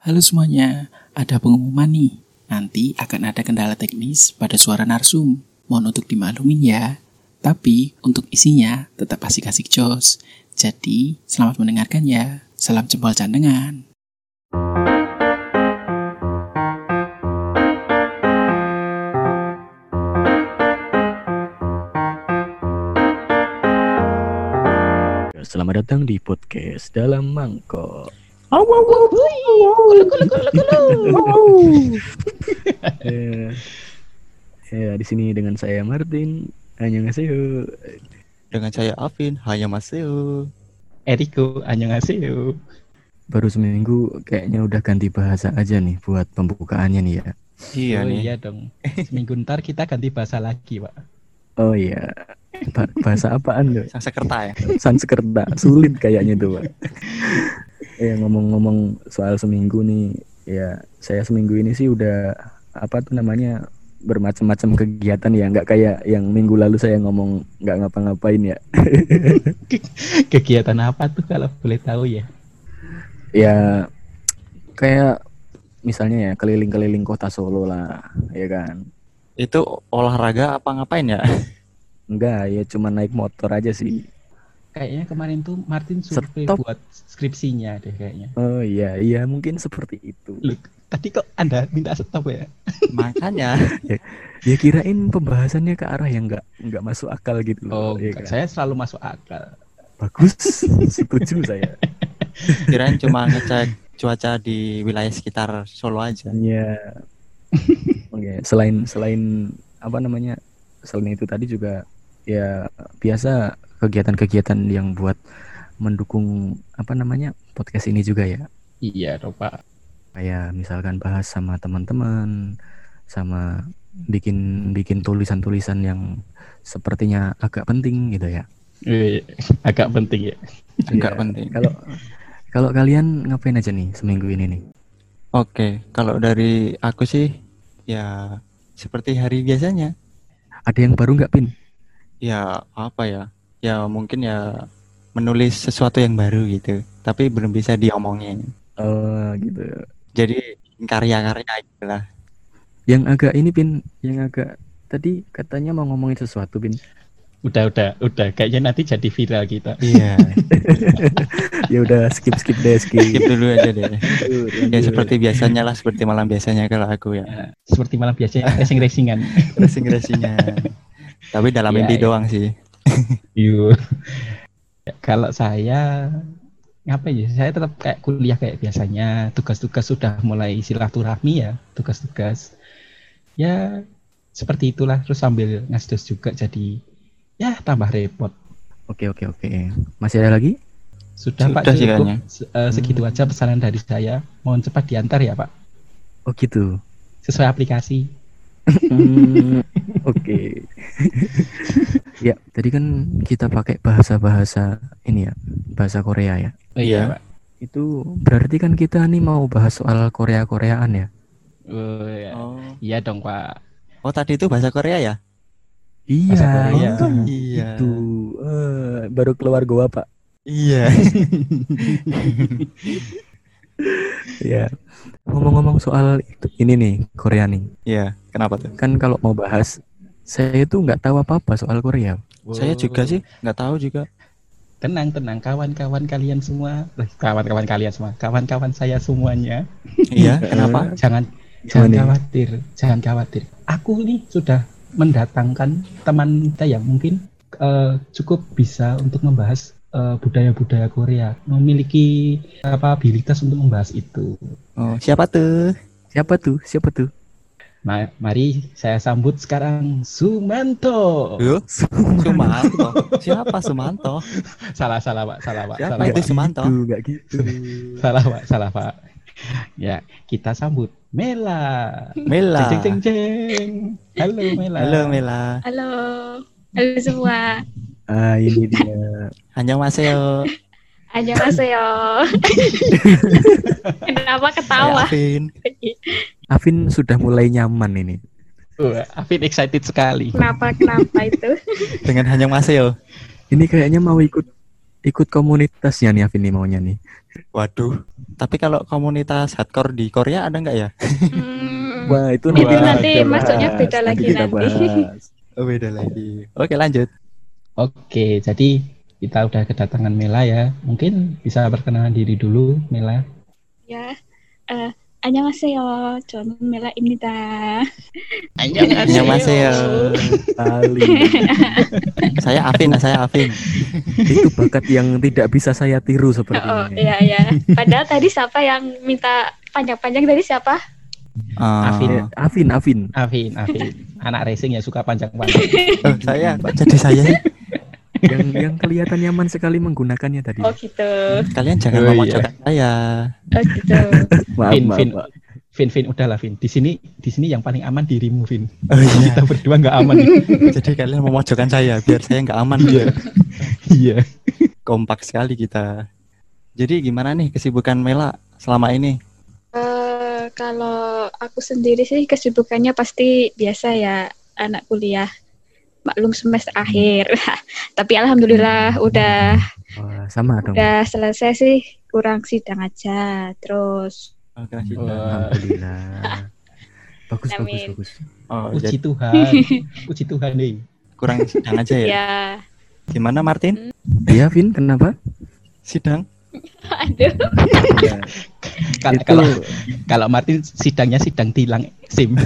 Halo semuanya, ada pengumuman nih. Nanti akan ada kendala teknis pada suara narsum. Mohon untuk dimaklumin ya. Tapi untuk isinya tetap asik-asik jos. Jadi, selamat mendengarkan ya. Salam jempol candengan. Selamat datang di podcast dalam mangkok. Eh, ya di sini dengan saya Martin. Hanya ngasih Dengan saya Alvin, hanya Maseo. Eriko, annyeonghaseyo. baru seminggu kayaknya udah ganti bahasa aja nih buat pembukaannya nih ya. Iya oh nih. iya dong. Seminggu ntar kita ganti bahasa lagi, Pak. Oh iya. Ba- bahasa apaan tuh? Sang sekerta ya. Sanskerta. Sulit kayaknya tuh, Pak. Ya ngomong-ngomong soal seminggu nih, ya saya seminggu ini sih udah apa tuh namanya bermacam-macam kegiatan ya nggak kayak yang minggu lalu saya ngomong nggak ngapa-ngapain ya Kegiatan apa tuh kalau boleh tahu ya? ya kayak misalnya ya keliling-keliling kota Solo lah ya kan Itu olahraga apa ngapain ya? enggak ya cuma naik motor aja sih Kayaknya kemarin tuh Martin survei Stop. buat skripsinya deh kayaknya. oh iya iya mungkin seperti itu Loh, tadi kok Anda minta stop ya? Makanya ya kirain pembahasannya ke arah yang nggak nggak masuk akal gitu loh Oh, ya kan? saya selalu masuk akal. bagus setuju saya kirain cuma ngecek cuaca di wilayah sekitar Solo aja. ya oke selain selain apa namanya selain itu tadi juga ya biasa kegiatan-kegiatan yang buat mendukung apa namanya podcast ini juga ya Iya, dong, Pak. kayak misalkan bahas sama teman-teman sama bikin bikin tulisan-tulisan yang sepertinya agak penting gitu ya Eh, agak penting ya. Enggak Ya, penting. kalau kalau kalian ngapain aja nih seminggu ini nih Oke, kalau dari aku sih ya seperti hari biasanya. ada yang baru nggak pin Ya apa ya? Ya mungkin ya menulis sesuatu yang baru gitu. Tapi belum bisa diomongin. oh gitu Jadi karya-karya gitu lah. yang agak ini pin yang agak tadi katanya mau ngomongin sesuatu pin Udah, udah, udah. Kayaknya nanti jadi viral kita. Iya. ya udah skip skip deh skip, Skip dulu aja deh. Ya seperti biasanya lah, seperti malam biasanya kalau aku ya. Ya, seperti malam biasa racing-racingan. Racing-racingan. Tapi dalam Iya, mimpi iya. doang sih. Iya. Ya, Kalau saya ngapain ya? Saya tetap kayak kuliah kayak biasanya. Tugas-tugas sudah mulai silaturahmi ya, tugas-tugas. Ya seperti itulah. Terus sambil ngasdos juga jadi ya tambah repot. oke oke oke masih ada lagi Sudah, Pak Sudah sih cukup eh, segitu aja pesanan dari saya. Mohon cepat diantar ya Pak. oh gitu Sesuai aplikasi. Hmm, oke ya tadi kan kita pakai bahasa-bahasa ini ya bahasa Korea ya Oh, Iya. Pak. itu berarti kan kita nih mau bahas soal Korea Koreaan ya Oh, ya. Oh. Iya dong Pak. Oh tadi itu bahasa Korea ya? iya Korea. itu Iya. itu Eh, baru keluar gua pak Iya. ya ngomong-ngomong soal itu ini nih Korea nih Iya. Kenapa tuh? kan kalau mau bahas saya itu nggak tahu apa-apa soal Korea Saya juga sih nggak tahu juga. Tenang, tenang, kawan-kawan kalian semua, Eh, kawan-kawan kalian semua, kawan-kawan saya semuanya, Iya. Kenapa? jangan Gimana jangan nih? khawatir, jangan khawatir. Aku nih sudah mendatangkan teman kita yang mungkin eh, cukup bisa untuk membahas eh, budaya-budaya Korea, memiliki kapabilitas untuk membahas itu. Oh siapa tuh? siapa tuh siapa tuh Ma- mari saya sambut sekarang Sumanto. Yo. Sumanto. Siapa Sumanto? Salah, salah pak, salah pak, Siapa salah itu pak. Sumanto? gitu, nggak gitu Salah pak, salah pak. Ya, kita sambut Mela. Mela. Jeng jeng jeng. Halo Mela. Halo Mela. Halo, halo semua. ah ini dia Hanya Maseo. Annyeonghaseyo. Kenapa Saya ketawa? Alvin. Afin sudah mulai nyaman ini Wah, Afin excited sekali. Kenapa kenapa itu? Dengan hanya Maseo. ini kayaknya mau ikut ikut komunitasnya nih Afin nih maunya nih. Waduh. Tapi kalau komunitas hardcore di Korea ada nggak ya? Hmm, Wah, itu Itu nanti masuknya beda lagi nanti. bahas. Oh, beda lagi. Oke, lanjut. Oke, jadi kita udah kedatangan Mela ya. Mungkin bisa perkenalan diri dulu, Mela. ya. Eh, 안녕하세요. 저는 멜라입니다. Annyeonghaseyo. Kali. saya Afin, saya Afin. itu bakat yang tidak bisa saya tiru Oh, sepertinya. iya iya. Padahal tadi siapa yang minta panjang-panjang tadi siapa? Eh, Afin. Eh, Afin, Afin. Afin, Afin. Anak racing ya suka panjang-panjang. oh, saya kok jadi saya sih? Yang yang kelihatan nyaman sekali menggunakannya tadi. Oh gitu. Kalian jangan Oh, memojokkan saya. Oh gitu. Maaf, Vin, maaf, Vin, maaf. Vin, Vin, udahlah Vin. Di sini, di sini yang paling aman dirimu, Vin. Oh iya. Kita berdua nggak aman. Jadi kalian memojokkan saya biar saya nggak aman dia. Iya. Kompak sekali kita. Jadi gimana nih kesibukan Mela selama ini? Eh, kalau aku sendiri sih kesibukannya pasti biasa ya anak kuliah. Maklum semester akhir. Tapi alhamdulillah udah Wah, sama dong. udah selesai sih. Kurang sidang aja. Terus Oh, Wah. Alhamdulillah. Bagus, bagus, bagus. Oh, Puji jadi Tuhan. Puji Tuhan nih. kurang sidang aja ya. ya, Gimana Martin? Iya, Vin, kenapa? Sidang? Aduh. Ya, Kalau itu, kalau kalau Martin sidangnya sidang tilang SIM.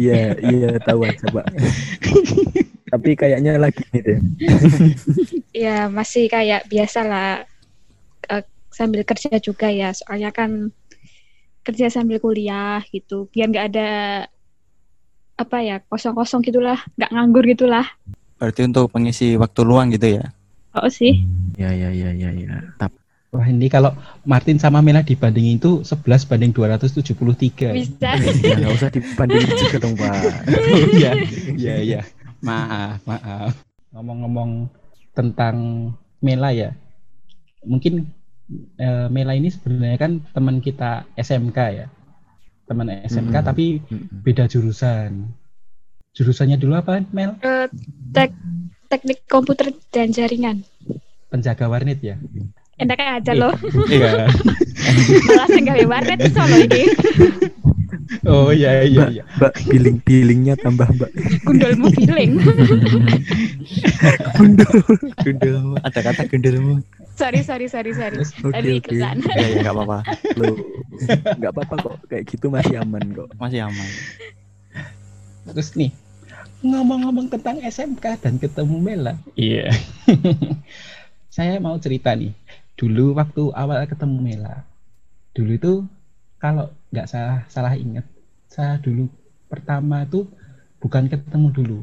iya, iya tahu aja, Pak. Tapi kayaknya lagi nih deh. Ya masih kayak biasa lah eh, sambil kerja juga ya. Soalnya kan kerja sambil kuliah gitu. Biar nggak ada apa ya kosong-kosong gitulah, nggak nganggur gitulah. Berarti untuk pengisi waktu luang gitu ya? Oh sih. Ya, ya, ya, ya, ya. Tap. Wah ini kalau Martin sama Mela dibandingin itu 11 banding 273. Bisa. Ya, nggak usah dibandingin juga dong, Pak. Iya, iya, iya. Maaf, maaf. Ngomong-ngomong tentang Mela ya, mungkin eh, Mela ini sebenarnya kan teman kita SMK ya, teman SMK Mm-mm. tapi Mm-mm. beda jurusan. Jurusannya dulu apa, Mel? Eh, tek teknik komputer dan jaringan. Penjaga warnet ya? Enak aja loh. Iya. Malah senggawe warnet Solo ini. Oh iya, iya, iya. Mbak, billing billingnya tambah, Mbak. Gundulmu feeling. Gendel. Ada kata gendelmu. sorry sorry sorry sorry. Oke, Tadi oke. iklan. Ya ya nggak apa-apa. Loh, nggak apa-apa kok. Kayak gitu masih aman kok. Masih aman. terus nih, ngomong-ngomong tentang SMK dan ketemu Mela. Iya. Saya mau cerita nih. Dulu waktu awal ketemu Mela, dulu itu kalau nggak salah salah ingat, saya dulu pertama tuh bukan ketemu dulu,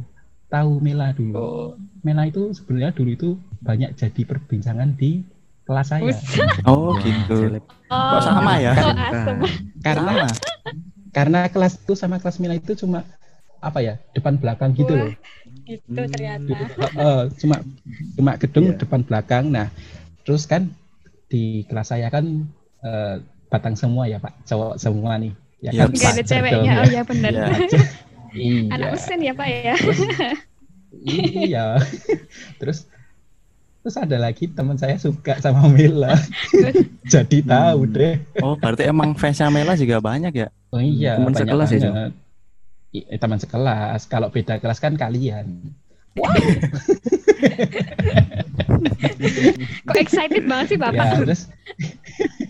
tahu Mela dulu. Mela itu sebenarnya dulu itu banyak jadi perbincangan di kelas saya. Oh gitu. seleb. Kok sama ya? Oh, Kan. asem. Karena Sama. karena kelas itu sama kelas Mela itu cuma apa ya depan belakang gitu Wah. loh. Gitu ternyata. Heeh, cuma cuma gedung Iya. depan belakang. Nah, terus kan di kelas saya kan eh, batang semua ya Pak, cowok semua nih. Ya Iya, kan, ada ceweknya. dong, Oh ya benar. Iya. Iya. Anak mesin ya Pak ya. iya. terus terus ada lagi teman saya suka sama Mila. Jadi tahu Hmm. deh. Oh berarti emang fansnya Mela juga banyak ya? Oh iya, Teman sekelas ya, Jo? banget. I- eh, teman sekelas. Kalau beda kelas kan kalian. Kok excited banget sih Bapak? Ya, terus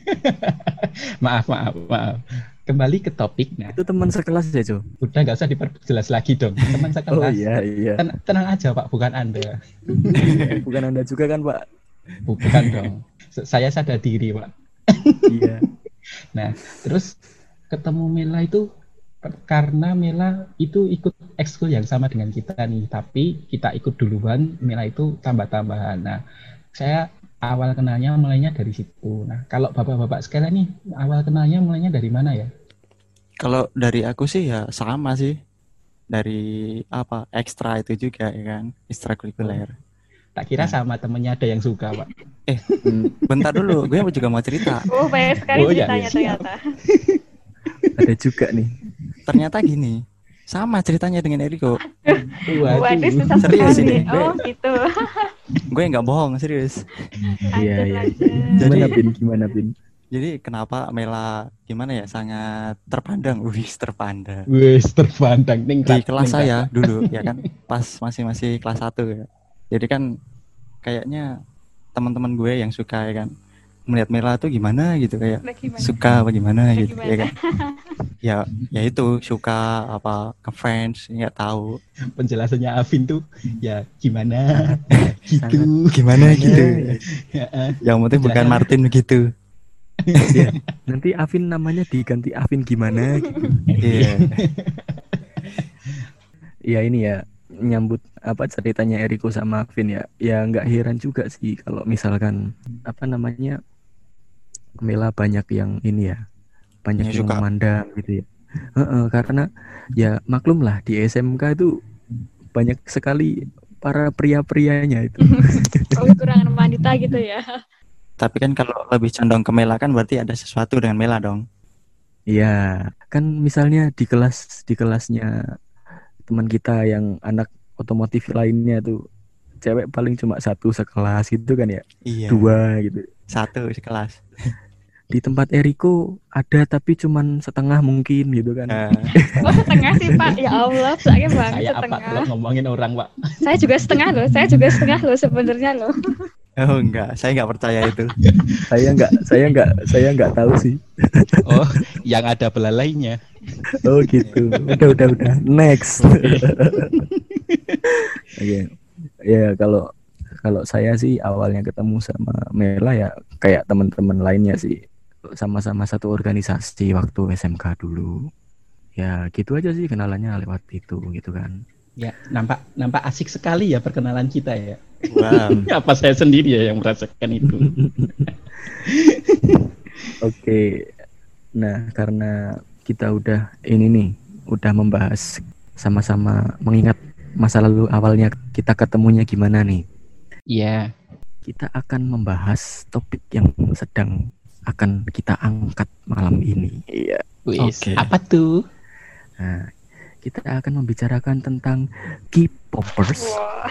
maaf, maaf, maaf. Kembali ke topik. Nah, Itu teman sekelas ya, Jo? udah nggak usah diperjelas lagi dong. Teman Oh sekelas. iya, iya. Ten- tenang aja, Pak, bukan Anda. Bukan Anda juga kan, Pak? Bukan dong. S- Saya sadar diri, Pak. Iya. Terus ketemu Mela itu karena Mela itu ikut ekskul yang sama dengan kita nih, tapi kita ikut duluan, Mela itu tambah-tambahan. Nah, saya awal kenalnya mulainya dari situ. Nah, kalau bapak-bapak sekalian nih, awal kenalnya mulainya dari mana ya? Kalau dari aku sih ya sama sih. Dari apa ekstra itu juga ya kan, ekstrakurikuler. Tak kira Nah. sama temennya ada yang suka, Pak. Hmm, Bentar dulu, gue juga mau cerita. Oh banyak sekali Oh, iya, ceritanya iya. ternyata. ada juga nih. Ternyata gini, sama ceritanya dengan Eriko. Waduh. Waduh susah Serius sekali. ini. Oh gitu. gue nggak bohong serius. Iya, iya. lanjut. Gimana Jadi- Pin? Gimana Pin? Jadi kenapa Mela gimana ya sangat terpandang, wih terpandang Wes terpandang ning di kelas saya dulu ya kan pas masih masih kelas 1 ya. Jadi kan kayaknya teman-teman gue yang suka ya kan melihat Mela tuh gimana gitu kayak gimana? suka apa gimana Nah, gitu gimana? ya kan. Ya ya itu suka apa ke fans nggak tahu penjelasannya Afin tuh ya gimana gitu. gimana gitu. Heeh. Yang penting bukan. Martin begitu. Iya. Nanti Afin namanya diganti Afin gimana gitu. Iya. Iya ini ya nyambut apa ceritanya Eriko sama Afin ya. Ya nggak heran juga sih kalau misalkan apa namanya Mela banyak yang ini ya banyak Yang yang suka. memandang gitu ya. Heeh, karena ya maklum lah di SMK itu banyak sekali para pria-prianya itu. Oh, kekurangan wanita gitu ya. Tapi kan kalau lebih condong ke Mela kan berarti ada sesuatu dengan Mela dong. Iya, kan misalnya di kelas di kelasnya teman kita yang anak otomotif lainnya tuh cewek paling cuma satu sekelas gitu kan ya, Iya. dua gitu. Satu sekelas. Di tempat Eriko ada tapi cuman setengah mungkin gitu kan. Nah, Oh, setengah sih, Pak. Ya Allah, saya bang Kayak apa setengah. kalau ngomongin orang, Pak? Saya juga setengah loh. Saya juga setengah loh sebenarnya loh. oh enggak, saya enggak percaya itu. Saya nggak saya nggak saya nggak tahu sih. Oh, yang ada belalainya. Oh gitu. Udah udah udah. Next. Iya. Ya kalau kalau saya sih awalnya ketemu sama Mela ya kayak teman-teman lainnya sih sama-sama satu organisasi waktu SMK dulu. Ya gitu aja sih kenalannya lewat itu gitu kan. Ya, nampak nampak asik sekali ya perkenalan kita ya. Wow. Apa saya sendiri ya yang merasakan itu? Oke. Nah, karena kita udah ini nih, udah membahas sama-sama mengingat masa lalu awalnya kita ketemunya gimana nih. Iya. Kita akan membahas topik yang sedang akan kita angkat malam ini. Iya. Oke. apa tuh? Nah, kita akan membicarakan tentang K-popers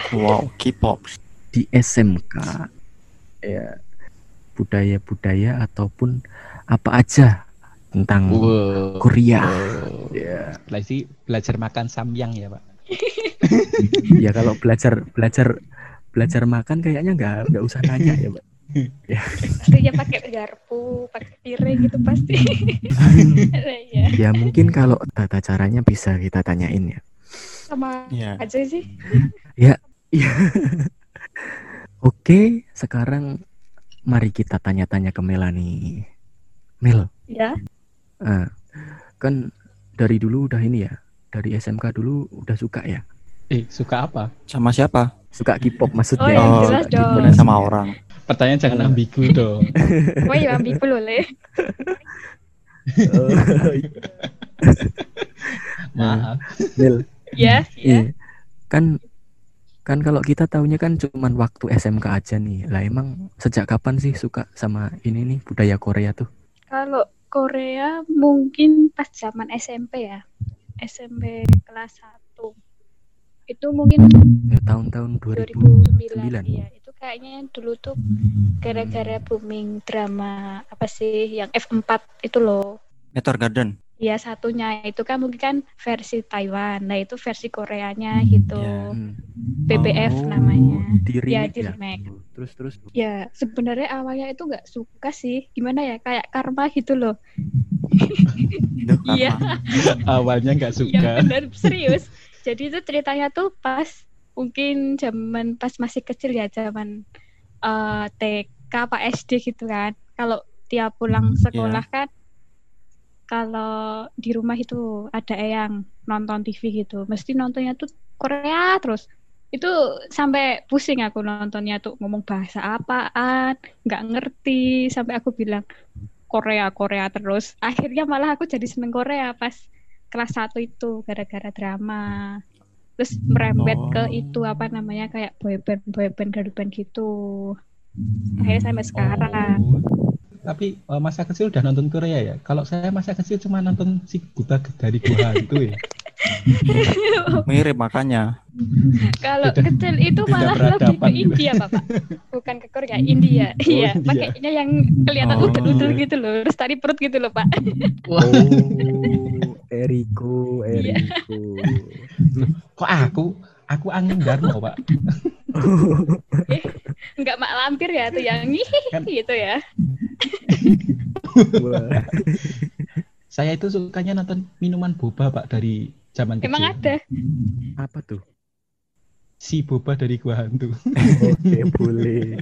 Wow, K-pop. di SMK. Ya, budaya-budaya ataupun apa aja tentang Wow. Korea. Oh. Ya. Lagi belajar makan samyang ya, Pak. ya kalau belajar belajar belajar makan kayaknya nggak nggak usah nanya ya, Pak. Pastinya pakai garpu, pakai piring gitu pasti. Iya. Ya mungkin kalau tata caranya bisa kita tanyain ya. Sama Iya. aja sih. Iya. Oke, sekarang mari kita tanya-tanya ke Melani. Mel, Ya. ah, kan dari dulu udah ini ya, dari SMK dulu udah suka ya, Eh, suka apa? Sama siapa? suka K-pop maksudnya. Oh, yang jelas dong. Bukan sama orang. Pertanyaan jangan ambigu dong. Oh ya ambil dulu le. Oh, Maaf. Mel, Ya, ya. iya. Kan kan kalau kita tahunya kan cuman waktu SMK aja nih. Lah emang sejak kapan sih suka sama ini nih budaya Korea tuh? Kalau Korea mungkin pas zaman SMP ya. SMP kelas 1. Itu mungkin Ya, tahun-tahun 2009 2009. iya itu kayaknya dulu tuh gara-gara booming drama apa sih yang F4 itu loh Meteor Garden. ya satunya itu kan mungkin kan versi Taiwan nah itu versi Koreanya gitu ya. Hmm. BBF Oh, namanya Di Ya, remake di ya? remake. Terus terus. ya sebenarnya awalnya itu nggak suka sih gimana ya kayak karma gitu loh Iya. Awalnya nggak ya suka. benar serius jadi itu ceritanya tuh pas mungkin zaman pas masih kecil ya zaman eh, TK apa SD gitu kan. Kalau tiap pulang sekolah kan kalau di rumah itu ada eyang nonton TV gitu. Mesti nontonnya tuh Korea terus. Itu sampai pusing aku nontonnya tuh ngomong bahasa apaan nggak ngerti. Sampai aku bilang Korea Korea terus. Akhirnya malah aku jadi seneng Korea pas kelas 1 itu gara-gara drama terus merembet ke Oh. itu apa namanya kayak boyband boyband girl band gitu akhirnya sampai sekarang Oh. Tapi eh, masa kecil udah nonton Korea ya? Kalau saya masa kecil cuma nonton si buta dari gua hantu ya. Mirip makanya. Kalau kecil itu malah lebih ke. India, Bapak. Bukan ke Korea, India. Oh, Iya, pakainya yang kelihatan Oh. udel-udel gitu loh, terus tari perut gitu loh, Pak. Oh, Eriko, Iya. Eriko. Kok aku? Aku angin Darmo, Pak. Enggak mak lampir ya tuh yang Kan- gitu ya. Saya itu sukanya nonton minuman boba, Pak, dari zaman kecil. Emang ada. apa tuh? Si boba dari gua hantu. Oke, boleh.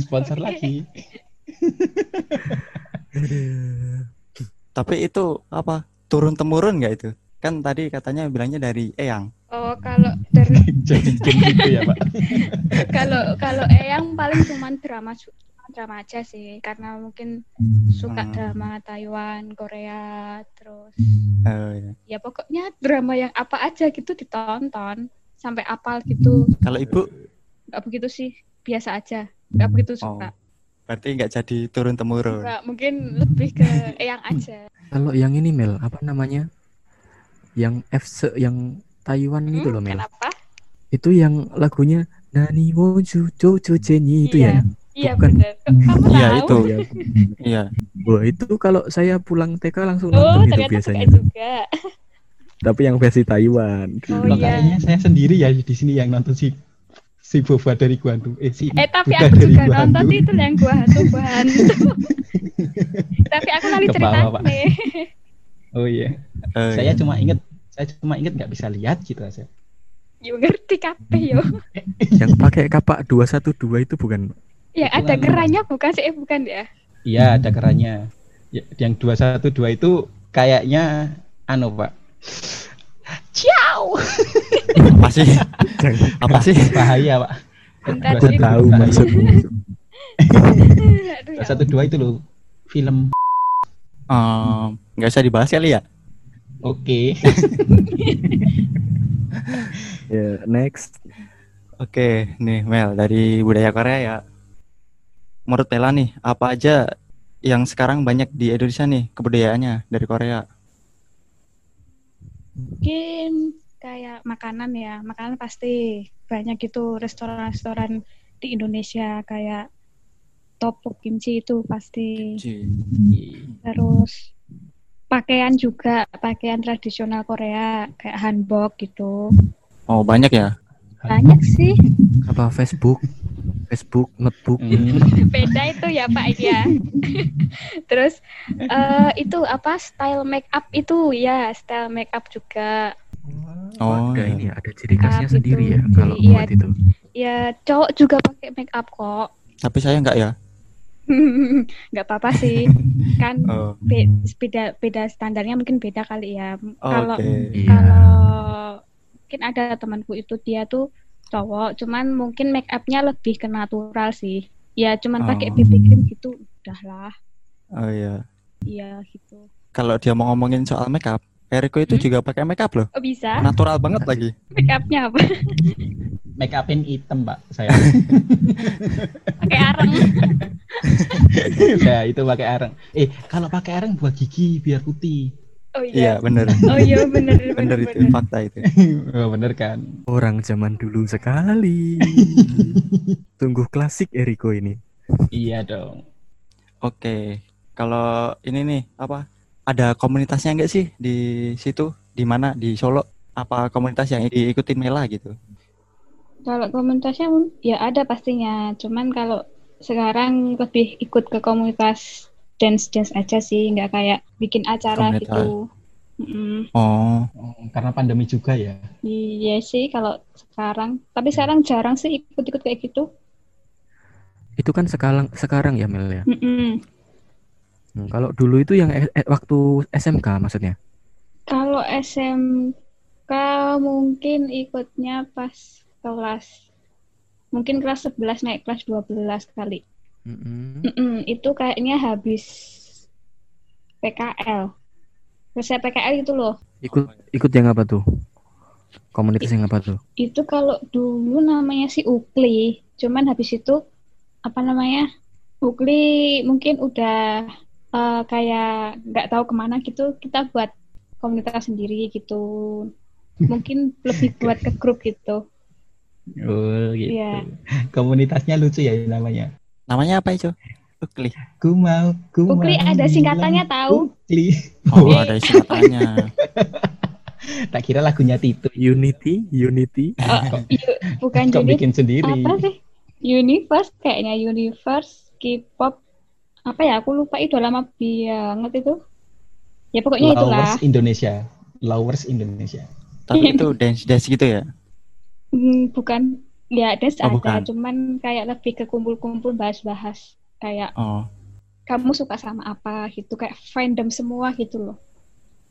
Sponsor lagi. Tapi itu apa? Turun temurun nggak itu? Kan tadi katanya bilangnya dari Eyang. Oh, kalau dari Jadi gitu ya, Pak. kalau kalau Eyang paling cuman drama drama aja sih karena mungkin suka Hmm. drama Taiwan, Korea, terus Oh, iya. ya pokoknya drama yang apa aja gitu ditonton sampai apal gitu. Kalau ibu Nggak begitu sih, biasa aja. Nggak begitu Oh. Berarti nggak jadi turun temurun. Nggak, mungkin lebih ke Eyang aja. Kalau yang ini Mel, apa namanya? Yang F yang Taiwan itu Hmm, loh Mel. Kenapa? Itu yang lagunya Nani wo ju jo jo jenyi itu Iya. ya. Iya Bukan. benar. Kamu Iya, tahu? itu. Iya. Iya. Wah, itu kalau saya pulang TK langsung Oh, nonton itu biasanya. juga. Tapi yang versi Taiwan. Oh iya. kayaknya saya sendiri ya di sini yang nonton si si boba dari gua hantu. Eh, si Eh tapi aku dari juga gua nonton hantu. itu yang gua hantu gua hantu. tapi aku bawah, Pak. ceritanya. Oh iya. Eh, Saya iya. cuma inget saya cuma inget nggak bisa lihat gitu aja. Yo ngerti kabeh yo. yang pakai kapak 212 itu bukan Ya Itu ada kan- kerannya bukan sih? Eh, bukan ya? Iya, ada kerannya. Ya, yang 212 itu kayaknya anu, Pak. Ciao. apa sih? apa sih? Bahaya, Pak. Bentar Dua satu tahu maksudmu. Ya 212 itu loh film. Em, nggak usah dibahas kali ya? Oke. Ya, next. Oke, nih Mel dari budaya Korea ya. Menurut Pela nih, apa aja yang sekarang banyak di Indonesia nih kebudayaannya dari Korea? Mungkin kayak makanan ya. Makanan pasti banyak itu restoran-restoran di Indonesia kayak tteokbokki kimchi itu pasti. Terus pakaian juga, pakaian tradisional Korea kayak hanbok gitu. Oh banyak ya? Banyak sih. Apa Facebook? Facebook, notebook. Hmm. Beda itu ya Pak ya. Terus eh, itu apa style make up itu ya, style make up juga. Oh, ada iya. ini ya, ada ciri khasnya sendiri gitu. ya kalau Jadi, iya. buat itu. Ya, cowok juga pakai make up kok. Tapi saya nggak ya? nggak apa-apa sih. Kan Oh, be- beda beda standarnya mungkin beda kali ya. Kalau Iya. kalau mungkin ada temanku itu dia tuh cowok, cuman mungkin make upnya lebih ke natural sih. Ya cuman pakai Oh. BB cream gitu, udahlah. Oh iya. Iya gitu. Kalau dia mau ngomongin soal makeup, Eriko itu Hmm? juga pakai makeup loh. Oh bisa? Natural banget lagi. Make upnya apa? Make upin hitam, Pak. Saya. pakai arang. saya itu pakai arang. Eh, kalau pakai arang buat gigi biar putih. Oh Iya, iya. bener. Oh iya bener bener Bener itu, bener. fakta itu. oh, bener kan? Orang zaman dulu sekali. Sungguh klasik Eriko ini. Iya dong. Oke. Kalau ini nih, apa? Ada komunitasnya nggak sih di situ? Di mana? Di Solo? Apa komunitas yang diikutin Mela gitu? Kalau komunitasnya mun- ya ada pastinya. Cuman kalau sekarang lebih ikut ke komunitas dance dance aja sih, nggak kayak bikin acara Komunitas. gitu. Mm-mm. Oh, Oh, karena pandemi juga ya. Iya sih kalau sekarang. Tapi sekarang jarang sih ikut-ikut kayak gitu. Itu kan sekarang sekarang ya Mel ya. Mm-mm. Hmm, kalau dulu itu yang eh, eh, waktu SMK maksudnya. Kalau SMK mungkin ikutnya pas kelas mungkin kelas 11 naik kelas 12 kali. Mm-mm. Mm-mm, itu kayaknya habis PKL. Selesai PKL itu loh. Ikut ikut yang apa tuh? Komunitas yang apa tuh? Itu kalau dulu namanya sih UKLI. Cuman habis itu apa namanya? UKLI mungkin udah eh, kayak nggak tahu ke mana gitu kita buat komunitas sendiri gitu mungkin lebih buat ke grup gitu Oh gitu. Iya. Komunitasnya lucu ya namanya. Namanya apa itu? Ukli. Ku mau, ku Ukli mau ada singkatannya tahu. Ukli. Oh, ada singkatannya. Tak kira lagunya Tito. Unity, Unity. Oh, bukan Kok unit bikin sendiri? apa sih universe kayaknya universe K-pop apa ya aku lupa itu lama banget itu ya pokoknya itulah Lowers Indonesia. Lowers Indonesia. Tapi itu dance dance gitu ya. Hmm, bukan ya dance Oh, ada bukan. cuman kayak lebih ke kumpul-kumpul bahas-bahas kayak Oh, kamu suka sama apa gitu kayak fandom semua gitu loh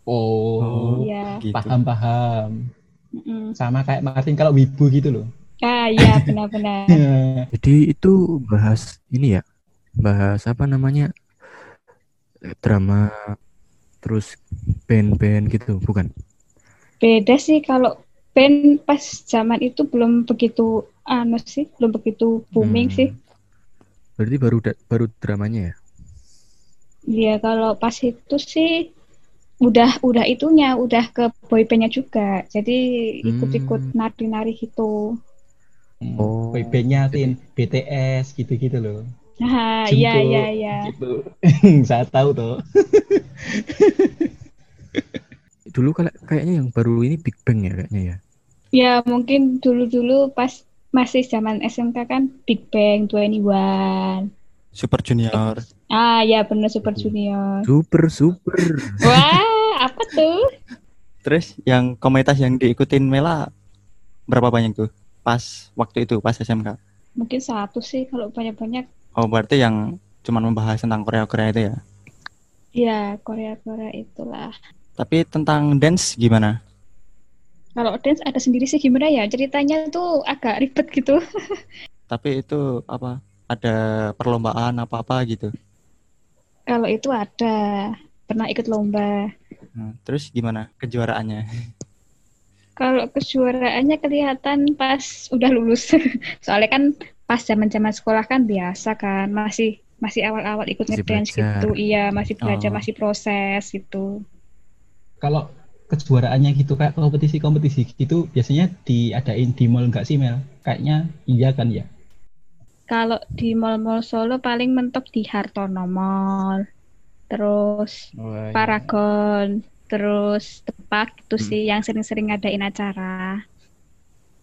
Oh, iya gitu. paham paham. Mm-mm. Sama kayak Martin kalau wibu gitu loh. ah iya benar-benar Jadi itu bahas ini ya, bahas apa namanya drama, terus band-band gitu, bukan? beda sih kalau band pas zaman itu belum begitu anu sih belum begitu booming Hmm. sih Berarti baru da- baru dramanya ya? Iya, kalau pas itu sih udah udah itunya, udah ke boybandnya juga. Jadi ikut-ikut Hmm. nari-nari gitu. Oh. Boybandnya Tin, BTS gitu-gitu loh. Nah, iya iya iya. Gitu. Saya tahu tuh. Dulu kayaknya yang baru ini Big Bang ya kayaknya ya. Ya, mungkin dulu-dulu pas masih zaman SMK kan Big Bang 21. Super Junior. Ah, ya bener Super Junior. Super super. Wah, apa tuh? Terus yang komunitas yang diikutin Mela berapa banyak tuh? Pas waktu itu, pas SMK. Mungkin satu sih kalau banyak-banyak. Oh, berarti yang cuman membahas tentang Korea-Korea itu ya. Ya, Korea-Korea itulah. Tapi tentang dance gimana? Kalau dance ada sendiri sih gimana ya? Ceritanya tuh agak ribet gitu. Tapi itu apa? Ada perlombaan apa-apa gitu. Kalau itu ada pernah ikut lomba. Nah, terus gimana kejuaraannya? Kalau kejuaraannya kelihatan pas udah lulus. Soalnya kan pas zaman-zaman sekolah kan biasa kan, masih masih awal-awal ikut Masih ngedance belajar. gitu. Iya, masih belajar, Oh. masih proses gitu. Kalau kejuaraannya gitu kayak kompetisi-kompetisi gitu biasanya diadain di mall enggak sih Mel? Kayaknya iya kan ya. Kalau di mall-mall Solo paling mentok di Hartono Mall. Terus iya. Paragon, terus Tepak itu Hmm. sih yang sering-sering ngadain acara.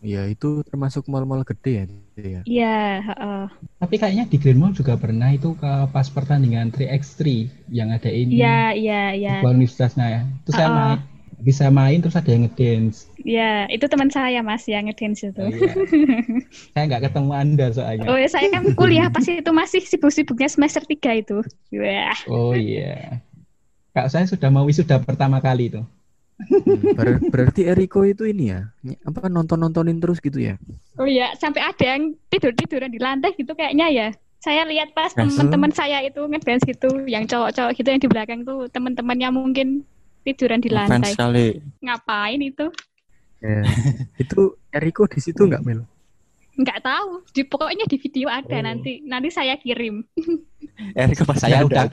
Ya itu termasuk mall-mall gede ya. ya. Iya, heeh. Tapi kayaknya di Grand Mall juga pernah itu ke pas pertandingan 3x3 yang adain Iya, iya, iya. sebuah universitas nah ya. Itu saya Oh. main bisa main terus ada yang ngedance. Iya, itu teman saya Mas yang ngedance itu. Oh, iya. saya nggak ketemu Anda soalnya. Oh ya saya kan kuliah pasti itu masih sibuk-sibuknya semester 3 itu. Wah. Oh iya. Kak saya sudah mau wisuda pertama kali itu. Hmm, ber- berarti Eriko itu ini ya, apa nonton-nontonin terus gitu ya? Oh iya, sampai ada yang tidur-tiduran di lantai gitu kayaknya ya. Saya lihat pas teman-teman saya itu ngedance gitu, yang cowok-cowok gitu yang di belakang tuh teman-temannya mungkin tiduran di Fans lantai. sekali. Ngapain itu? Ya. itu Eriko di situ nggak Mel? Nggak tahu. Di pokoknya di video ada Oh. nanti nanti saya kirim. Erika pas Saya ada. udah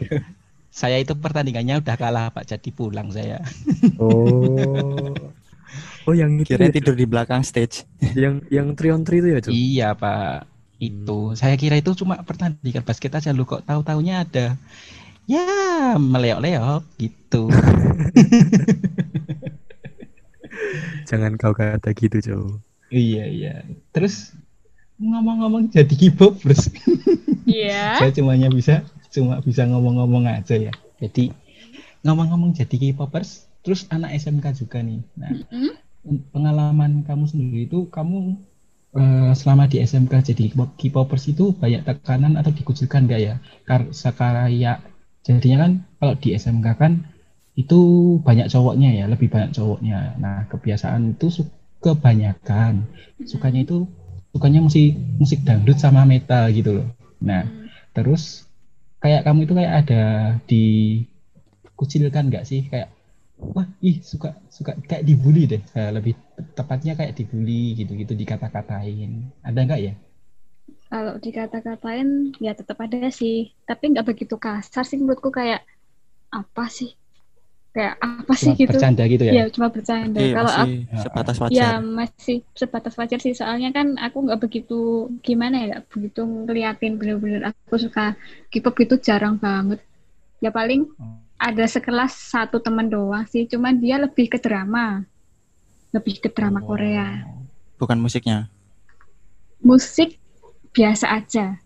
saya itu pertandingannya udah kalah Pak jadi pulang saya. Oh. Oh yang itu Kirain ya, tidur di belakang stage. yang yang trion tri itu ya Cuk? Iya Pak. Itu saya kira itu cuma pertandingan basket aja lu kok tahu-taunya ada ya meleok-leok gitu. Jangan kau kata gitu Cuk. iya iya. Terus ngomong-ngomong jadi K-popers. Iya. saya cumanya bisa cuma bisa ngomong-ngomong aja ya. Jadi ngomong-ngomong jadi K-popers, terus anak SMK juga nih. Nah, Mm-mm. pengalaman kamu sendiri itu kamu eh, selama di SMK jadi K-popers itu banyak tekanan atau dikucilkan nggak ya? Kar sekarang jadinya kan kalau di SMK kan itu banyak cowoknya ya, lebih banyak cowoknya. Nah, kebiasaan itu kebanyakan. Sukanya itu sukanya musik musik dangdut sama metal gitu loh. Nah, terus kayak kamu itu kayak ada dikucilkan nggak sih? Kayak wah ih suka suka kayak dibully deh Eh, lebih tepatnya kayak dibully gitu-gitu dikata-katain. Ada nggak ya Kalau dikata-katain ya tetap ada sih, tapi nggak begitu kasar sih menurutku kayak apa sih kayak apa sih Cuma gitu bercanda gitu ya. ya cuma bercanda Oke, kalau aku masih sebatas ya wajar. masih sebatas wajar sih soalnya kan aku nggak begitu gimana ya begitu ngeliatin bener-bener aku suka K-pop itu jarang banget ya paling Oh. ada sekelas satu teman doang sih cuman dia lebih ke drama lebih ke drama Oh. Korea Bukan musiknya. musik biasa aja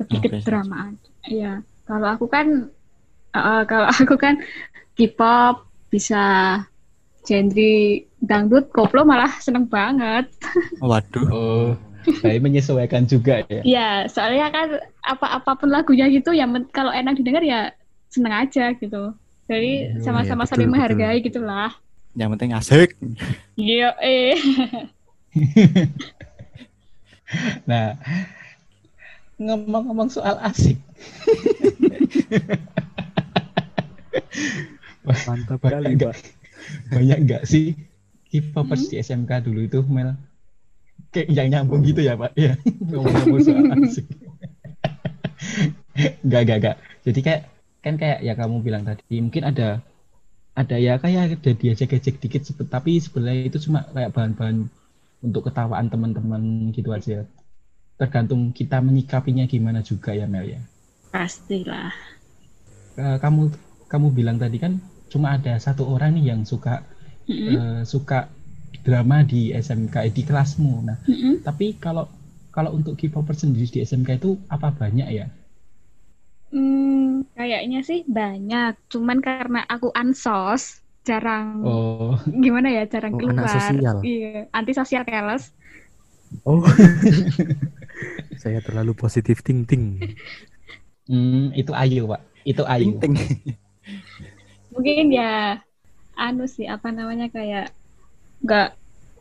lebih Oh, ke biasa drama aja. ya kalau aku kan eh, kalau aku kan K-pop bisa genre dangdut koplo malah seneng banget. Waduh. Oh, saya menyesuaikan juga ya. ya soalnya kan apa apa pun lagunya gitu ya kalau enak didengar ya seneng aja gitu. Jadi Hmm, sama-sama iya, saling betul, menghargai gitulah. Yang penting asik. iya eh Nah, ngomong-ngomong soal asik, Mantap Banyak kali? Pak. banyak nggak sih K-popers di SMK dulu itu Mel? Kayak yang nyambung gitu ya Pak? Ya, ngomong-ngomong soal asik. Nggak, nggak, nggak. Jadi kayak kan kayak ya kamu bilang tadi mungkin ada ada ya kayak ada diajak-ajak dikit tapi sebenarnya itu cuma kayak bahan-bahan untuk ketawaan teman-teman gitu aja tergantung kita menyikapinya gimana juga ya Mel ya. Pastilah. Eh, kamu kamu bilang tadi kan cuma ada satu orang nih yang suka Mm-mm, eh, suka drama di SMK eh, di kelasmu. Nah mm-mm. tapi kalau kalau untuk K-popper sendiri di SMK itu apa banyak ya? Hmm, kayaknya sih banyak. Cuman karena aku ansos jarang oh. gimana ya jarang Oh, keluar. anak sosial. iya anti sosial keles Oh. Saya terlalu positif thinking. hmm, itu ayu Pak. Itu ayu. Ting. mungkin ya anu sih apa namanya kayak nggak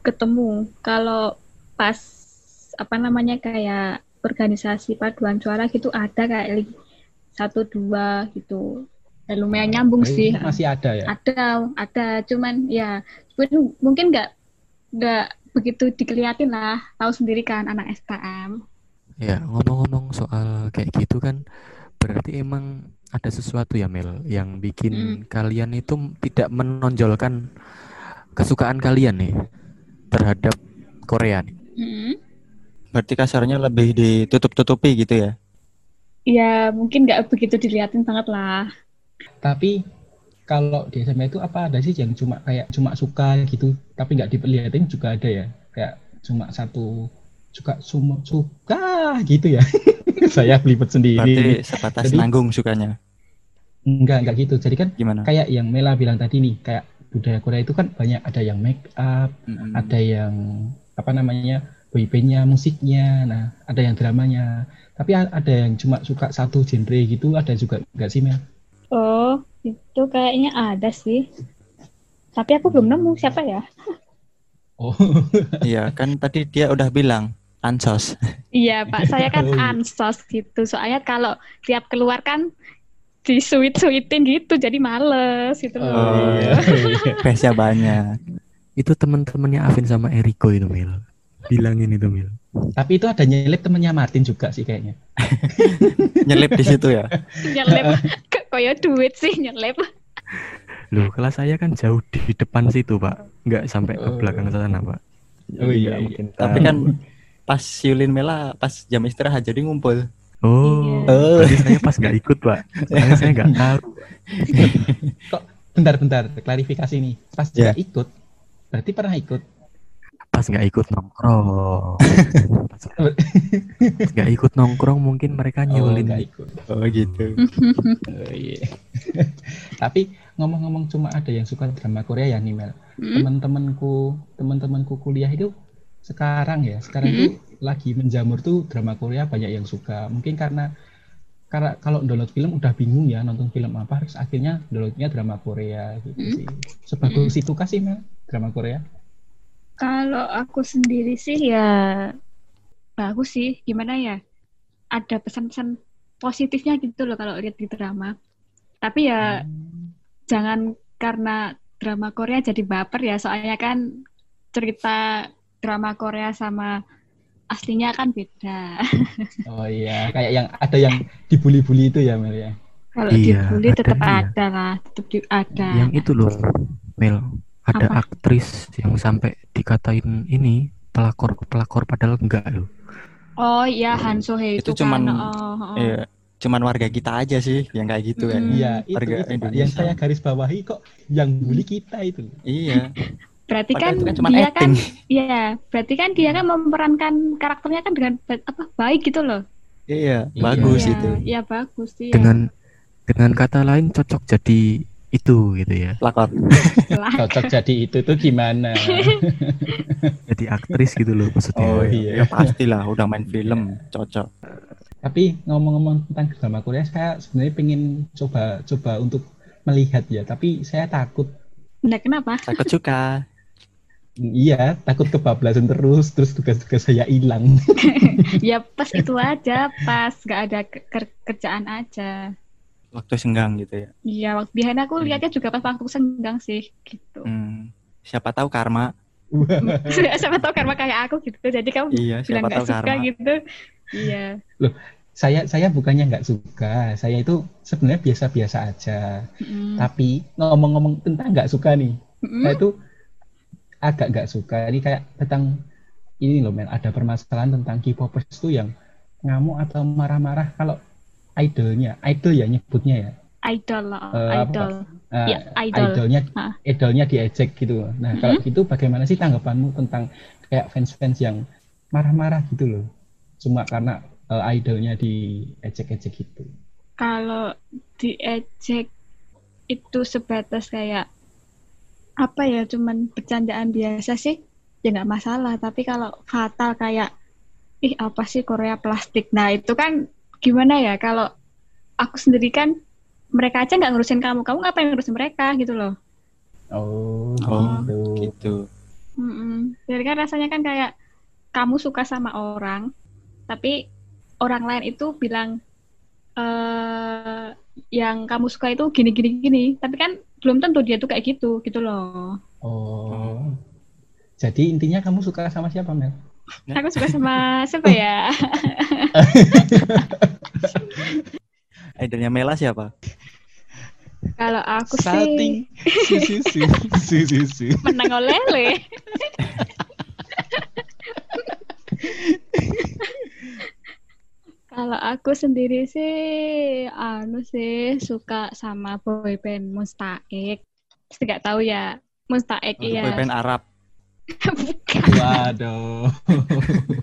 ketemu. Kalau pas apa namanya kayak organisasi paduan suara gitu ada kayak satu dua gitu. Dan lumayan nyambung sih. masih ada ya? Ada ada. Cuman ya mungkin nggak nggak begitu dikeliatin lah. Tahu sendiri kan anak SKM Ya, ngomong-ngomong soal kayak gitu kan berarti emang ada sesuatu ya Mel yang bikin kalian itu tidak menonjolkan kesukaan kalian nih terhadap Korea nih. Mm. Berarti kasarnya lebih ditutup-tutupi gitu ya. ya mungkin nggak begitu diliatin banget lah tapi kalau di SMA itu apa ada sih yang cuma kayak cuma suka gitu tapi nggak diperlihatin juga ada ya kayak cuma satu suka cuma suka gitu ya saya belibet sendiri Berarti sebatas Jadi- nanggung sukanya. enggak enggak gitu jadi kan Gimana? kayak yang Mela bilang tadi nih kayak budaya Korea itu kan banyak ada yang make up Mm-mm. ada yang apa namanya boybandnya musiknya nah ada yang dramanya tapi ada yang cuma suka satu genre gitu ada juga enggak sih Mel Oh, itu kayaknya ada sih. Tapi aku belum nemu siapa ya? oh Iya, kan tadi dia udah bilang ansos. Iya, Pak. Saya kan Oh, iya. ansos gitu. Soalnya kalau tiap keluar kan disuit-suitin gitu, jadi males gitu. Oh, iya. Face-nya banyak. Itu teman-temannya Avin sama Eriko itu Mel. Bilangin itu Mel. tapi itu ada nyelip temennya Martin juga sih kayaknya Nyelip di situ ya. Nyelip. Kok koyo duit sih nyelip. Loh, kelas saya kan jauh di depan situ, Pak. Nggak sampai ke Oh. belakang sana, Pak. Oh, iya, iya. mungkin Tapi kan pas Yulin Mela pas jam istirahat jadi ngumpul. Oh, Iya. berarti saya pas nggak ikut, Pak. Soalnya saya nggak tahu. bentar-bentar klarifikasi nih pas Ya. nggak ikut berarti pernah ikut Pas nggak ikut nongkrong. Pas pas nggak ikut nongkrong mungkin mereka oh nyulin. nggak ikut Oh gitu. Oh, iya. tapi ngomong-ngomong cuma ada yang suka drama Korea ya nih Mel Hmm? teman-temanku teman-temanku kuliah itu sekarang ya sekarang itu lagi menjamur tuh drama Korea banyak yang suka mungkin karena karena kalau download film udah bingung ya nonton film apa terus akhirnya downloadnya drama Korea gitu Hmm. sih sebagus itu kasih Mel drama Korea Kalau aku sendiri sih ya bagus sih. Gimana ya? Ada pesan-pesan positifnya gitu loh kalau lihat di drama. Tapi ya jangan karena drama Korea jadi baper ya. Soalnya kan cerita drama Korea sama aslinya kan beda. Oh iya, kayak yang ada yang dibully-bully itu ya Mel ya. Kalau Iya, dibully tetap ada, iya. ada lah, tetap di- ada. Yang itu loh, Mel. Ada Apa? aktris yang sampai dikatain ini pelakor pelakor padahal enggak loh. Oh iya Han So Hye Itu itu, kan. cuman- oh, oh. Iya, cuman warga kita aja sih yang kayak gitu kan. Mm. Iya, itu, Warga itu. Indonesia. yang saya garis bawahi kok yang bully kita itu. Iya. Berarti Padahal kan kan cuma dia acting. kan Iya, berarti kan dia kan memerankan karakternya kan dengan apa baik gitu loh. Iya, Iya. bagus Iya, itu. Iya bagus iya. Dengan dengan kata lain cocok jadi itu gitu ya. Lah, Cocok jadi itu tuh gimana? Jadi aktris gitu loh maksudnya. Oh iya. Ya pastilah udah main film, cocok. Tapi ngomong-ngomong tentang drama Korea, saya sebenarnya pengen coba coba untuk melihat ya, tapi saya takut. Nah, kenapa? Takut suka. Iya, takut kebablasan terus, terus tugas-tugas saya hilang. ya pas itu aja, pas nggak ada ke- ke- kerjaan aja. Waktu senggang gitu ya. Iya, waktu biasanya aku lihatnya juga pas waktu senggang sih, gitu. Hmm. Siapa tahu karma. Siapa tahu karena kayak aku gitu, jadi kamu Iya, bilang nggak tahu suka karma. gitu. Iya. saya saya bukannya nggak suka, saya itu sebenarnya biasa-biasa aja. Mm. Tapi ngomong-ngomong tentang nggak suka nih, Mm-mm. saya itu agak nggak suka. Ini kayak tentang ini loh, men. Ada permasalahan tentang K-popers tuh yang ngamuk atau marah-marah kalau idolnya, idol ya nyebutnya ya. idol lah, apa, idol. Nah, Ya, idol. idolnya Ah. idolnya diejek gitu. Nah, kalau Mm-hmm. gitu bagaimana sih tanggapanmu tentang kayak fans-fans yang marah-marah gitu loh. Cuma karena eh, idolnya diejek-ejek gitu. Kalau diejek itu sebatas kayak apa ya, cuman bercandaan biasa sih, ya nggak masalah. Tapi kalau fatal kayak ih apa sih Korea plastik. Nah itu kan gimana ya kalau aku sendiri kan mereka aja nggak ngurusin kamu, kamu ngapain ngurusin mereka gitu loh. Oh, Oh, gitu. Gitu. Mm-mm. Jadi kan rasanya kan kayak kamu suka sama orang, tapi orang lain itu bilang eh yang kamu suka itu gini gini gini, tapi kan belum tentu dia tuh kayak gitu gitu loh. Oh. Jadi intinya kamu suka sama siapa, Mel? Aku suka sama siapa ya? Idolnya Mela siapa? Kalau aku Salting. sih Su, su, su, su, su. menang oleh Kalau aku sendiri sih, anu sih suka sama boyband Mustaek. Pasti nggak tahu ya, Mustaek iya. Boyband Arab. Bukan, Waduh.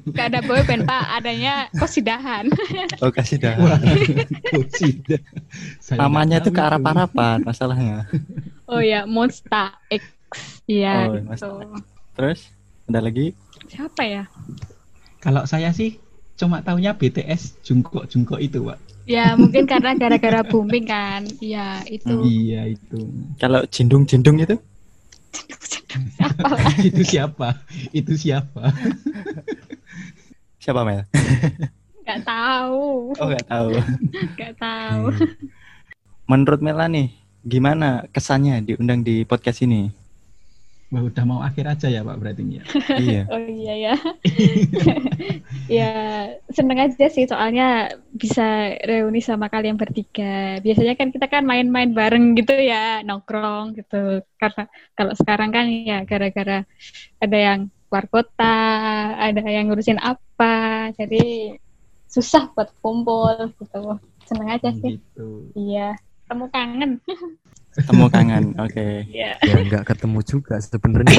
nggak ada boyband pak, adanya kosidahan. Oh, kasih dah. Waduh, tidak. Saya Namanya tuh ke tahu Arab-Araban masalahnya. Oh ya, Mustaek. Iya Oh, gitu. Mustaek. Terus ada lagi? Siapa ya? Kalau saya sih cuma taunya BTS Jungkook itu, Pak. Ya mungkin karena gara-gara booming kan. Iya itu. Iya itu. Kalau Jindung-Jindung itu? Siapa itu siapa? Itu siapa? Siapa Mel? Nggak tahu. Oh nggak tahu. Nggak tahu. Menurut Mela nih, gimana kesannya diundang di podcast ini? Wah, udah mau akhir aja ya, Pak berarti ya. iya. Oh iya ya. ya seneng aja sih soalnya bisa reuni sama kalian bertiga. Biasanya kan kita kan main-main bareng gitu ya, nongkrong gitu. Karena kalau sekarang kan ya gara-gara ada yang keluar kota, ada yang ngurusin apa, jadi susah buat kumpul gitu. Seneng aja sih. Gitu. Iya. Temu kangen. Temu kangen. Oke. Iya. Ya nggak ketemu juga sebenarnya.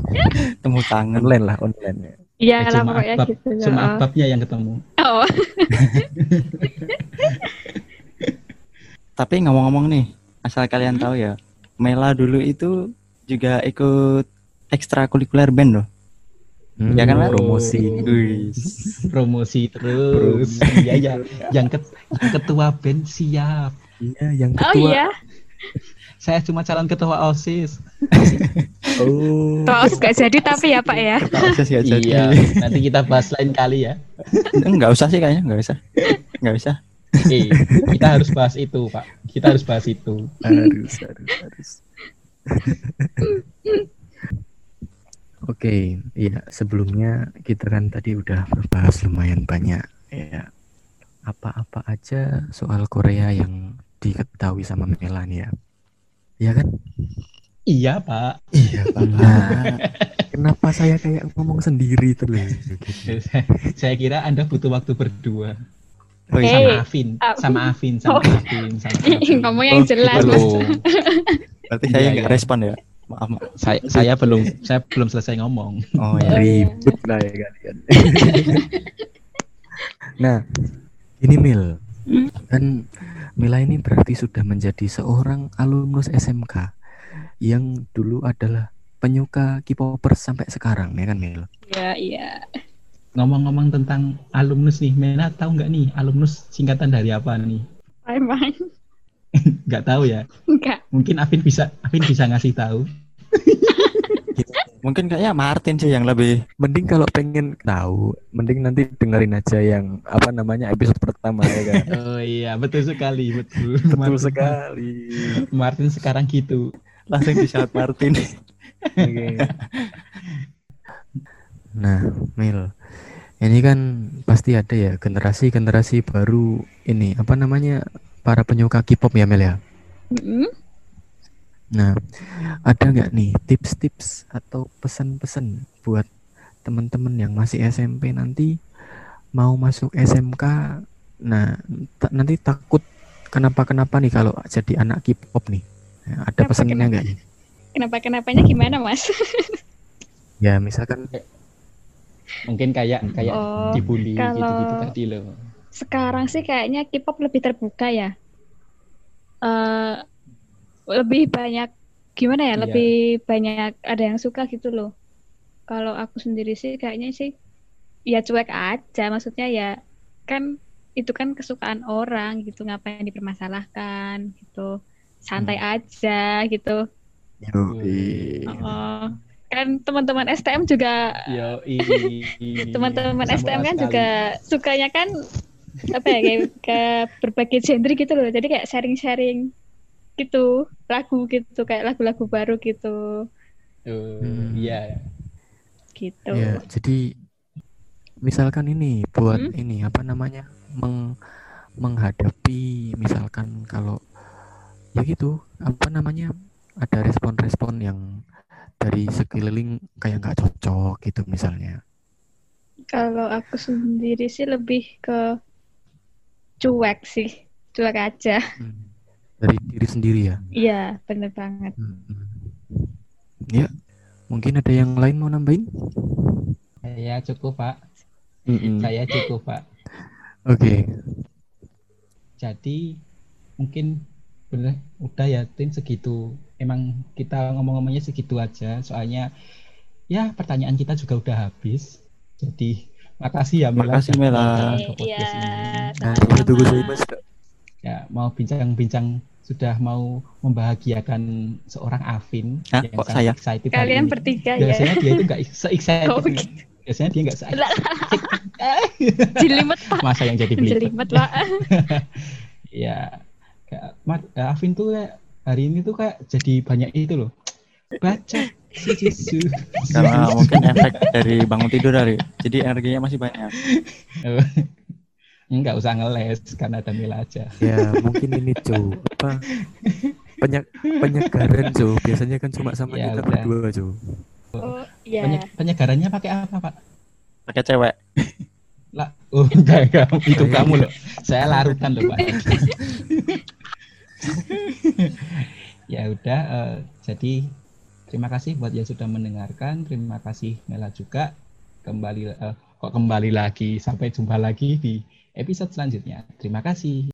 Temu kangen. online lah online ya. Iya Eh, lah cuma pokoknya gitu. cuma Oh. akbabnya yang ketemu. Oh. Tapi ngomong-ngomong nih, asal kalian tahu ya, Mela dulu itu juga ikut ekstrakurikuler band loh. Hmm, Ya kan, Mas? promosi. Promosi terus. Iya, ya. Yang, ket- yang ketua band siap. Iya, yang Oh ketua. iya. Saya cuma calon ketua OSIS. Oh. Terus gak jadi tapi ya Pak ya. Sih, nggak jadi. Iya, nanti kita bahas lain kali ya. Enggak usah sih kayaknya, enggak usah. Enggak usah. Eh, kita harus bahas itu, Pak. Kita harus bahas itu. harus harus harus Oke, iya sebelumnya kita kan tadi udah berbahas lumayan banyak ya apa-apa aja soal Korea yang diketahui sama Melani ya. Iya kan? Iya pak. Iya, Pak. Nah, kenapa saya kayak ngomong sendiri terus gitu. Saya kira anda butuh waktu berdua. Oh, iya. Hey. Sama Afin, Ah. sama Afin, sama Oh. Afin, sama Afin. Ngomong yang Oh, jelas, Mas. belum. Berarti saya Iya, nggak iya. respon ya. Maaf. maaf. Saya, saya belum, saya belum selesai ngomong. Oh ya. Ribut lah ya kalian. nah, ini Mil. Hmm? Kan Mila ini berarti sudah menjadi seorang alumnus SMK yang dulu adalah penyuka K-popers sampai sekarang ya kan Mil? Iya, iya. Ngomong-ngomong tentang alumnus nih, Mena tahu nggak nih alumnus singkatan dari apa nih? Emang Nggak tahu ya. enggak. Mungkin Afin bisa, Afin bisa ngasih tahu. Mungkin kayaknya Martin sih yang lebih Mending kalau pengen tahu, mending nanti dengerin aja yang apa namanya episode pertama ya kan. Oh iya, betul sekali, betul. Betul Martin- sekali. Martin sekarang gitu. langsung di saat Martin. Oke. Nah, Mil, ini kan pasti ada ya generasi-generasi baru ini apa namanya para penyuka K-pop ya Mil ya. Mm-mm. Nah, ada nggak nih tips-tips atau pesan-pesan buat teman-teman yang masih SMP nanti mau masuk SMK? Nah, ta- nanti takut kenapa-kenapa nih kalau jadi anak K-pop nih? Nah, ada Kenapa, pesannya kenapa? nggak nih? Kenapa-kenapanya gimana, Mas? Ya, misalkan Mungkin kayak kayak Oh, dibully kalau- gitu-gitu tadi loh. sekarang sih kayaknya K-pop lebih terbuka ya. Eh lebih banyak gimana ya? Iya. Lebih banyak ada yang suka gitu loh. Kalau aku sendiri sih kayaknya sih ya cuek aja. Maksudnya ya kan itu kan kesukaan orang gitu ngapain dipermasalahkan gitu. Santai aja gitu. Yoi. Oh, kan teman-teman STM juga teman-teman STM kan sekali. juga sukanya kan apa ya kayak ke berbagai genre gitu loh jadi kayak sharing-sharing gitu lagu gitu kayak lagu-lagu baru gitu Oh, Hmm. iya. gitu Ya, jadi misalkan ini buat Hmm? ini apa namanya meng menghadapi misalkan kalau ya gitu apa namanya ada respon-respon yang dari sekeliling kayak nggak cocok gitu misalnya. kalau aku sendiri sih lebih ke cuek sih cuek aja Dari diri sendiri ya. iya bener banget Hmm. Ya, mungkin ada yang lain mau nambahin? Saya cukup, Pak. Mm-mm. Saya cukup, Pak. Oke. Jadi mungkin bener udah ya Tin segitu. Emang kita ngomong-ngomongnya segitu aja. Soalnya ya pertanyaan kita juga udah habis. Jadi makasih ya Mela. Makasih, Mela. itu gue mas. Ya mau bincang-bincang sudah mau membahagiakan seorang Afin Hah, yang kok sangat saya? excited kalian bertiga ya Biasanya dia itu nggak se-excited. Oh, ini. Biasanya dia nggak se-excited. Lah, jelimet pak Masa yang jadi belibet. jelimet pak Ya, kayak Mat, Afin tuh kayak hari ini tuh kayak jadi banyak itu loh. Baca. Karena mungkin efek dari bangun tidur hari. Jadi energinya masih banyak. Enggak usah ngeles karena ada Mila aja. Ya, mungkin ini Joe. Apa? Penyak penyegaran Joe. Biasanya kan cuma sama Ya, kita udah. berdua Joe. oh iya Penye- penyegarannya pakai apa, Pak? Pakai cewek. Lah, oh, enggak, enggak. Itu kamu loh. Saya larutan loh, Pak. ya udah, eh, jadi terima kasih buat yang sudah mendengarkan. Terima kasih Mela juga. Kembali eh, kok kembali lagi. Sampai jumpa lagi di episode selanjutnya. Terima kasih.